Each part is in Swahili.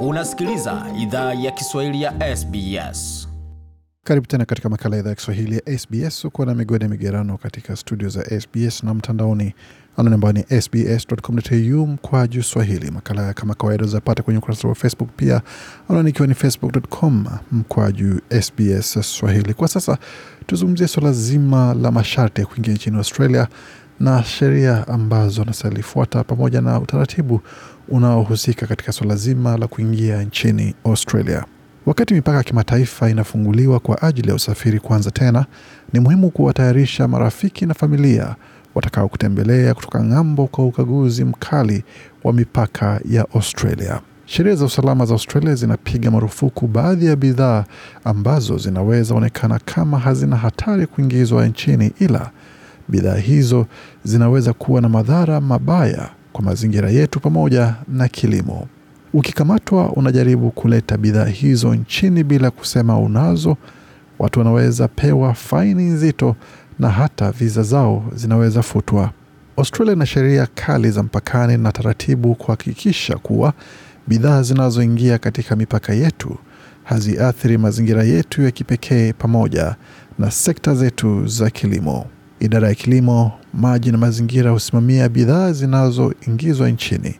Unasikiliza idhaa ya Kiswahili ya SBS. Karibu tena katika makala ya idhaa ya Kiswahili ya SBS. Uko na migode migerano katika studio za SBS na mtandaoni anwani ambayo ni sbs.com.au mkwaju swahili. Makala kama kawaida zapata kwenye ukurasa wa Facebook pia anwani ikiwa ni facebook.com mkwaju SBS swahili. Kwa sasa tuzungumzie suala zima la masharti ya kuingia nchini Australia na sheria ambazo anasalifuata pamoja na utaratibu unaohusika katika suala zima la kuingia nchini Australia. Wakati mipaka ya kimataifa inafunguliwa kwa ajili ya usafiri kuanza tena, ni muhimu kuwatayarisha marafiki na familia watakaokutembelea kutoka ng'ambo kwa ukaguzi mkali wa mipaka ya Australia. Sheria za usalama za Australia zinapiga marufuku baadhi ya bidhaa ambazo zinaweza onekana kama hazina hatari kuingizwa nchini, ila bidhaa hizo zinaweza kuwa na madhara mabaya kwa mazingira yetu pamoja na kilimo. Ukikamatwa unajaribu kuleta bidhaa hizo nchini bila kusema unazo, watu wanaweza pewa faini nzito na hata viza zao zinaweza futwa. Australia ina sheria kali za mpakani na taratibu kuhakikisha kuwa bidhaa zinazoingia katika mipaka yetu haziathiri mazingira yetu ya kipekee pamoja na sekta zetu za kilimo. Idara ya kilimo, maji na mazingira husimamia bidhaa zinazoingizwa nchini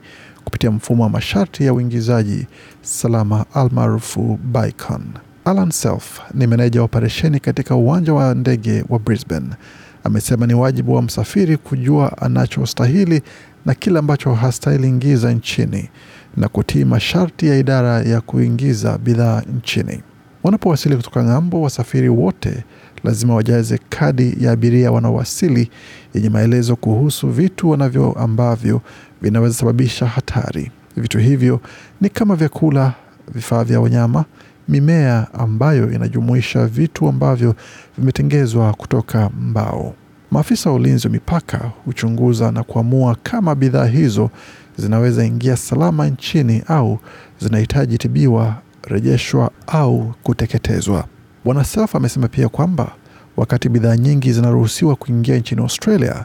kupitia mfumo wa masharti ya uingizaji salama almaarufu BICON. Alan Self ni meneja wa operesheni katika uwanja wa ndege wa Brisbane. Amesema ni wajibu wa msafiri kujua anachostahili na kile ambacho hastahili ingiza nchini na kutii masharti ya idara ya kuingiza bidhaa nchini. Wanapowasili kutoka ng'ambo, wasafiri wote lazima wajaze kadi ya abiria wanaowasili yenye maelezo kuhusu vitu wanavyo ambavyo vinaweza sababisha hatari. Vitu hivyo ni kama vyakula, vifaa vya wanyama, mimea ambayo inajumuisha vitu ambavyo vimetengezwa kutoka mbao. Maafisa wa ulinzi wa mipaka huchunguza na kuamua kama bidhaa hizo zinaweza ingia salama nchini au zinahitaji tibiwa, rejeshwa au kuteketezwa. Bwana Self amesema pia kwamba wakati bidhaa nyingi zinaruhusiwa kuingia nchini Australia,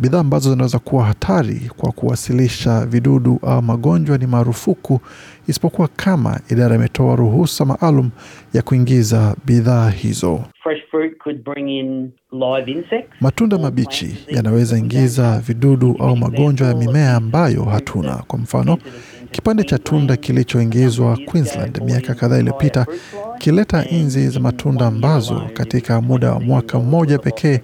bidhaa ambazo zinaweza kuwa hatari kwa kuwasilisha vidudu au magonjwa ni marufuku, isipokuwa kama idara imetoa ruhusa maalum ya kuingiza bidhaa hizo. Fresh fruit could bring in live insects. Matunda mabichi yanaweza ingiza vidudu au magonjwa ya mimea ambayo hatuna. Kwa mfano, kipande cha tunda kilichoingizwa Queensland miaka kadhaa iliyopita kileta inzi za matunda ambazo katika muda wa mwaka mmoja pekee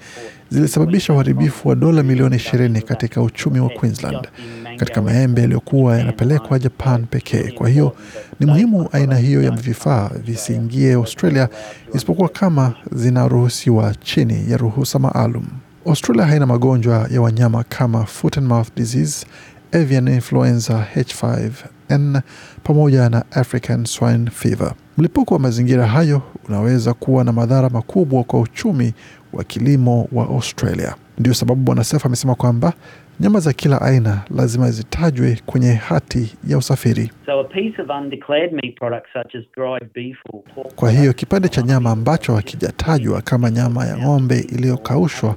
zilisababisha uharibifu wa dola milioni ishirini katika uchumi wa Queensland katika maembe yaliyokuwa yanapelekwa Japan pekee. Kwa hiyo ni muhimu aina hiyo ya vifaa visiingie Australia isipokuwa kama zinaruhusiwa chini ya ruhusa maalum. Australia haina magonjwa ya wanyama kama foot and mouth disease, avian influenza H5N pamoja na African swine fever. Mlipuko wa mazingira hayo unaweza kuwa na madhara makubwa kwa uchumi wa kilimo wa Australia. Ndio sababu Bwana Sefa amesema kwamba nyama za kila aina lazima zitajwe kwenye hati ya usafiri. So a piece of undeclared meat products such as dried beef or pork Kwa hiyo kipande cha nyama ambacho hakijatajwa kama nyama ya ng'ombe iliyokaushwa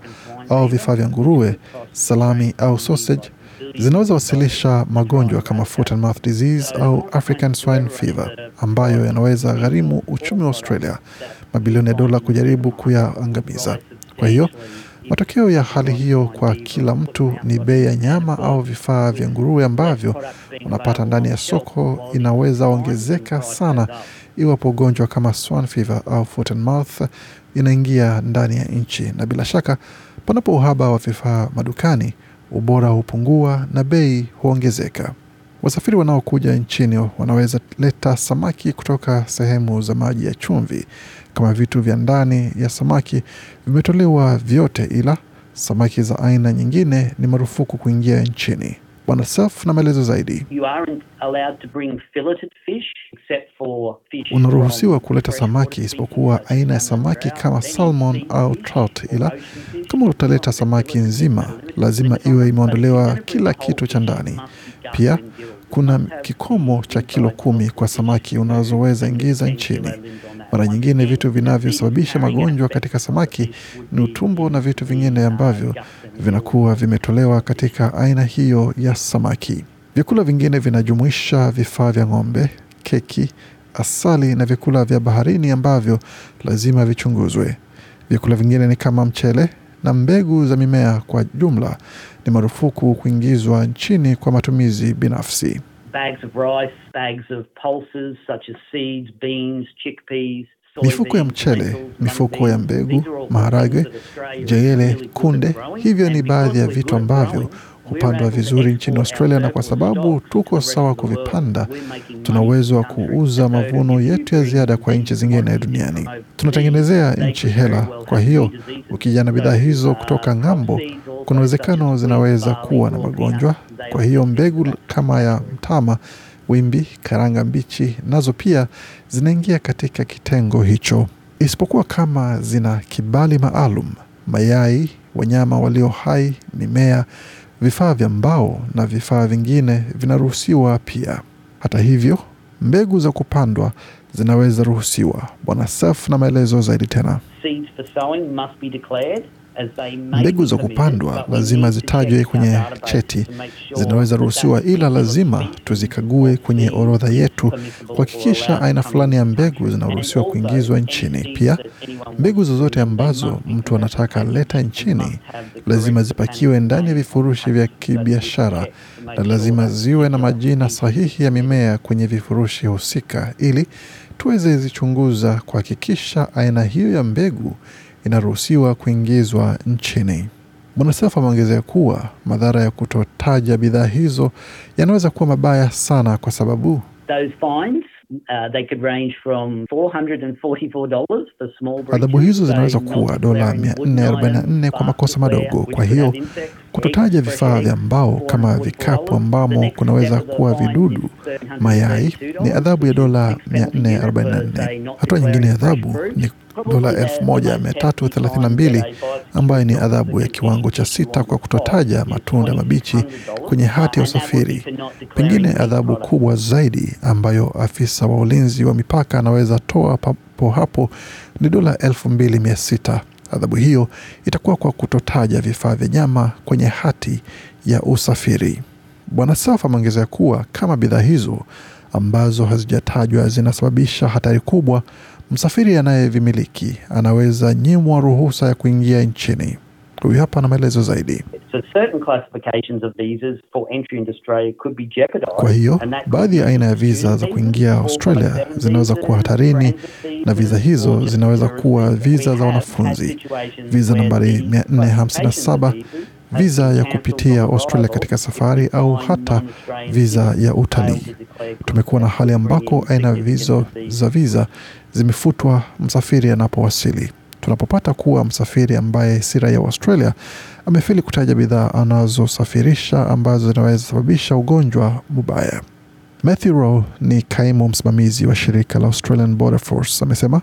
au vifaa vya nguruwe, salami au sausage zinaweza wasilisha magonjwa kama foot and mouth disease au African swine fever ambayo yanaweza gharimu uchumi wa Australia mabilioni ya dola kujaribu kuyaangamiza. Kwa hiyo matokeo ya hali hiyo kwa kila mtu ni bei ya nyama au vifaa vya nguruwe ambavyo unapata ndani ya soko inaweza ongezeka sana iwapo ugonjwa kama swine fever au foot and mouth inaingia ndani ya nchi, na bila shaka panapo uhaba wa vifaa madukani, ubora hupungua na bei huongezeka. Wasafiri wanaokuja nchini wanaweza leta samaki kutoka sehemu za maji ya chumvi. Kama vitu vya ndani ya samaki vimetolewa vyote, ila samaki za aina nyingine ni marufuku kuingia nchini. Bwana Self na maelezo zaidi. You aren't allowed to bring filleted fish except for fish Unaruhusiwa kuleta samaki isipokuwa aina ya samaki kama salmon au trout, ila kama utaleta samaki nzima, lazima iwe imeondolewa kila kitu cha ndani. Pia kuna kikomo cha kilo kumi kwa samaki unazoweza ingiza 10 nchini. Mara nyingine vitu vinavyosababisha magonjwa katika samaki ni utumbo na vitu vingine ambavyo vinakuwa vimetolewa katika aina hiyo ya samaki. Vyakula vingine vinajumuisha vifaa vya ng'ombe, keki, asali na vyakula vya baharini ambavyo lazima vichunguzwe. Vyakula vingine ni kama mchele na mbegu za mimea kwa jumla ni marufuku kuingizwa nchini kwa matumizi binafsi. Bags of rice, bags of pulses such as seeds, beans, chickpeas, Mifuko ya mchele, mifuko ya mbegu, maharage, jeyele, at kunde. Hivyo ni baadhi ya vitu ambavyo hupandwa vizuri nchini Australia, na kwa sababu tuko sawa kuvipanda, tuna uwezo wa kuuza mavuno yetu ya ziada kwa nchi zingine duniani. Tunatengenezea nchi hela. Kwa hiyo ukija na bidhaa hizo uh, kutoka ng'ambo, kuna uwezekano zinaweza kuwa na magonjwa. Kwa hiyo mbegu kama ya mtama, wimbi, karanga mbichi nazo pia zinaingia katika kitengo hicho, isipokuwa kama zina kibali maalum. Mayai, wanyama walio hai, mimea, vifaa vya mbao na vifaa vingine vinaruhusiwa pia. Hata hivyo, mbegu za kupandwa zinaweza ruhusiwa. Bwana Saf na maelezo zaidi tena. Mbegu za kupandwa lazima zitajwe kwenye cheti. Zinaweza ruhusiwa, ila lazima tuzikague kwenye orodha yetu kuhakikisha aina fulani ya mbegu zinaruhusiwa kuingizwa nchini. Pia mbegu zozote ambazo mtu anataka leta nchini lazima zipakiwe ndani ya vifurushi vya kibiashara na lazima ziwe na majina sahihi ya mimea kwenye vifurushi husika ili tuweze zichunguza kuhakikisha aina hiyo ya mbegu inaruhusiwa kuingizwa nchini. Bwana Seif ameongezea kuwa madhara ya kutotaja bidhaa hizo yanaweza kuwa mabaya sana kwa sababu Those fines, uh, they could range from $444 for small breaches, Adhabu hizo zinaweza kuwa dola 444 kwa makosa madogo. Kwa hiyo kutotaja vifaa vya mbao kama vikapu ambamo kunaweza kuwa vidudu, mayai ni adhabu ya dola which is penalty unit for, 444. say, not Hatua nyingine ya adhabu ni. Dola Probably the- the most hefty fine 1332 ambayo ni adhabu ya kiwango cha sita kwa kutotaja matunda mabichi kwenye hati ya usafiri. Pengine adhabu kubwa zaidi ambayo afisa wa ulinzi wa mipaka anaweza toa papo hapo ni dola elfu mbili mia sita. Adhabu hiyo itakuwa kwa kutotaja vifaa vya nyama kwenye hati ya usafiri. Bwana Saf ameongezea kuwa kama bidhaa hizo ambazo hazijatajwa zinasababisha hatari kubwa, msafiri anayevimiliki anaweza nyimwa ruhusa ya kuingia nchini. Huyu hapa na maelezo zaidi. So certain classifications of visas for entry into Australia could be jeopardized. Kwa hiyo baadhi ya aina ya viza za kuingia Australia zinaweza kuwa hatarini na viza hizo zinaweza kuwa viza za wanafunzi. Viza nambari 457 viza ya kupitia Australia katika safari au hata viza ya utalii. Tumekuwa na hali ambako aina vizo za viza zimefutwa msafiri anapowasili. Tunapopata kuwa msafiri ambaye si raia wa Australia amefeli kutaja bidhaa anazosafirisha ambazo zinaweza sababisha ugonjwa mubaya. Matthew Rowe ni kaimu msimamizi wa shirika la Australian Border Force amesema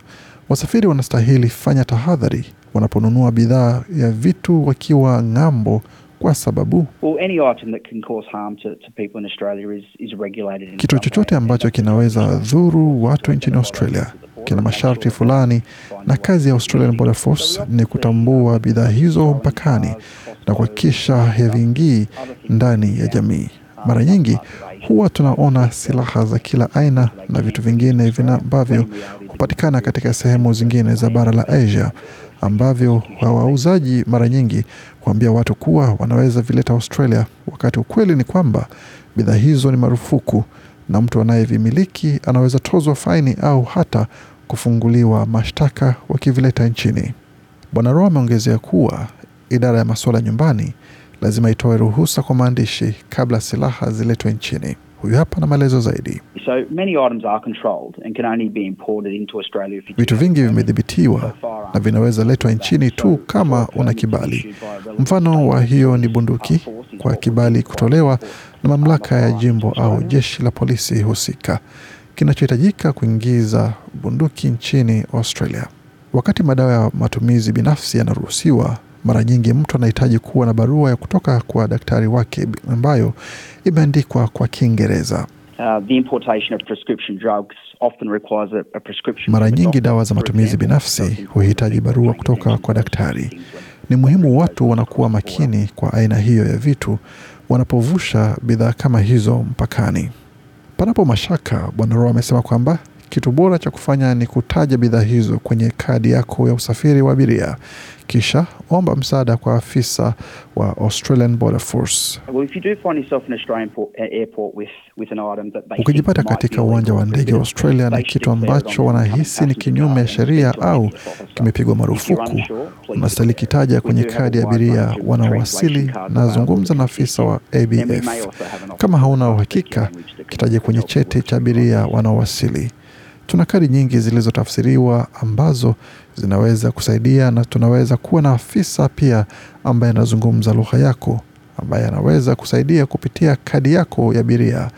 wasafiri wanastahili fanya tahadhari wanaponunua bidhaa ya vitu wakiwa ng'ambo kwa sababu Well, any item that can cause harm to, to people in Australia is, is regulated in kitu chochote ambacho kinaweza dhuru watu nchini Australia. Kina masharti fulani, na kazi ya Australian Border Force ni kutambua bidhaa hizo mpakani na kuhakikisha haviingii ndani ya jamii. Mara nyingi huwa tunaona silaha za kila aina na vitu vingine ambavyo hupatikana katika sehemu zingine za bara la Asia ambavyo wauzaji mara nyingi kuambia watu kuwa wanaweza vileta Australia, wakati ukweli ni kwamba bidhaa hizo ni marufuku na mtu anayevimiliki anaweza tozwa faini au hata kufunguliwa mashtaka wakivileta nchini. Bwana Roa ameongezea kuwa idara ya masuala nyumbani lazima itoe ruhusa kwa maandishi kabla silaha ziletwe nchini. Huyu hapa na maelezo zaidi. So many items are controlled and can only be imported into Australia if you Vitu vingi vimedhibitiwa na vinaweza letwa nchini tu kama una kibali. Mfano wa hiyo ni bunduki kwa kibali kutolewa na mamlaka ya jimbo au jeshi la polisi husika kinachohitajika kuingiza bunduki nchini Australia. Wakati madawa ya matumizi binafsi yanaruhusiwa, mara nyingi mtu anahitaji kuwa na barua ya kutoka kwa daktari wake ambayo imeandikwa kwa Kiingereza. Uh, the importation of prescription drugs often requires a, a prescription Mara nyingi dawa za matumizi binafsi huhitaji barua kutoka kwa daktari. Ni muhimu watu wanakuwa makini kwa aina hiyo ya vitu wanapovusha bidhaa kama hizo mpakani. Panapo mashaka, Bwana Roa amesema kwamba kitu bora cha kufanya ni kutaja bidhaa hizo kwenye kadi yako ya usafiri wa abiria, kisha omba msaada kwa afisa wa Australian Border Force. Ukijipata katika uwanja wa ndege wa Australia na kitu ambacho wanahisi ni kinyume ya sheria au kimepigwa marufuku, unastahili kitaja kwenye kadi ya abiria wanaowasili na zungumza na afisa wa ABF. Kama hauna uhakika, kitaje kwenye cheti cha abiria wanaowasili. Tuna kadi nyingi zilizotafsiriwa ambazo zinaweza kusaidia, na tunaweza kuwa na afisa pia ambaye anazungumza lugha yako, ambaye anaweza kusaidia kupitia kadi yako ya abiria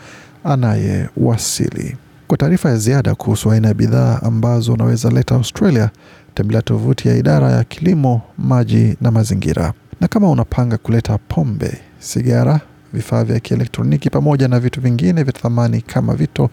anayewasili. Kwa taarifa ya ziada kuhusu aina ya bidhaa ambazo unaweza leta Australia, tembelea tovuti ya idara ya kilimo, maji na mazingira. Na kama unapanga kuleta pombe, sigara, vifaa vya kielektroniki pamoja na vitu vingine vya thamani kama vito,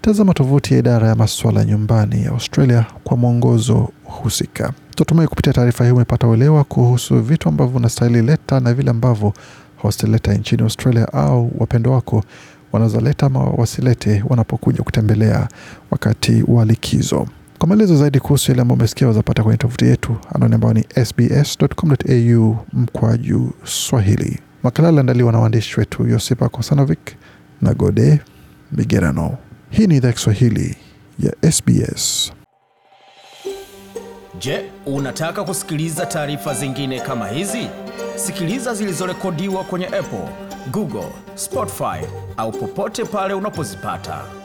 tazama tovuti ya idara ya maswala nyumbani ya Australia kwa mwongozo husika. Tunatumai kupitia taarifa hii umepata uelewa kuhusu vitu ambavyo unastahili leta na vile ambavyo hosteli nchini Australia au wapendo wako wanaweza leta ama wasilete wanapokuja kutembelea wakati wa likizo. Kwa maelezo zaidi kuhusu yale ambayo umesikia wazapata kwenye tovuti yetu anwani ambayo ni sbs.com.au mkwaju Swahili. Makala aliandaliwa na waandishi wetu Yosipa Kosanovic na Gode Migerano. Hii ni idhaa Kiswahili ya SBS. Je, unataka kusikiliza taarifa zingine kama hizi? Sikiliza zilizorekodiwa kwenye Apple, Google, Spotify au popote pale unapozipata.